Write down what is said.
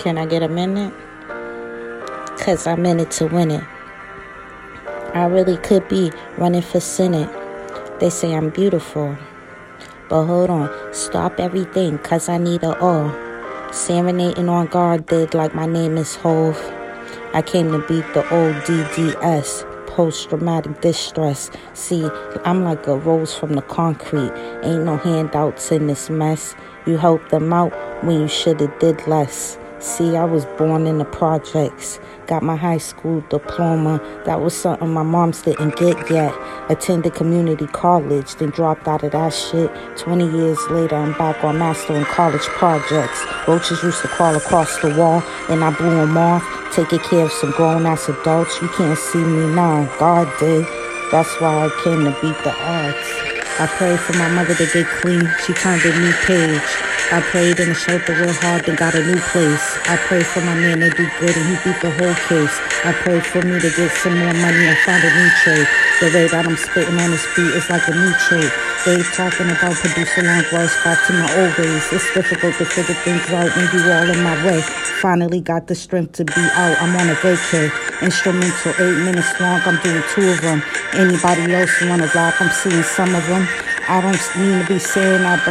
Can I get a minute? Cause I'm in it to win it. I really could be running for Senate. They say I'm beautiful. But hold on, stop everything, cause I need it all. Serenading on guard did like my name is Hov. I came to beat the old DDS, post traumatic distress. See, I'm like a rose from the concrete. Ain't no handouts in this mess. You helped them out when you shoulda did less. See, I was born in the projects. Got my high school diploma. That was something my moms didn't get yet. Attended community college, then dropped out of that shit. 20 years later, I'm back on mastering college projects. Roaches used to crawl across the wall, and I blew them off. Taking care of some grown ass adults. You can't see me now. God did. That's why I came to beat the odds. I prayed for my mother to get clean. She turned a new page. I prayed in the shelter real hard and got a new place. I prayed for my man to do good and he beat the whole case. I prayed for me to get some more money and find a new trade. The way that I'm spitting on his feet is like a new trade. They talking about producing long words back to my old ways. It's difficult to figure things out when you all in my way. Finally got the strength to be out. I'm on a vacay. Instrumental, eight minutes long. I'm doing two of them. Anybody else wanna rap? I'm seeing some of them. I don't mean to be saying that,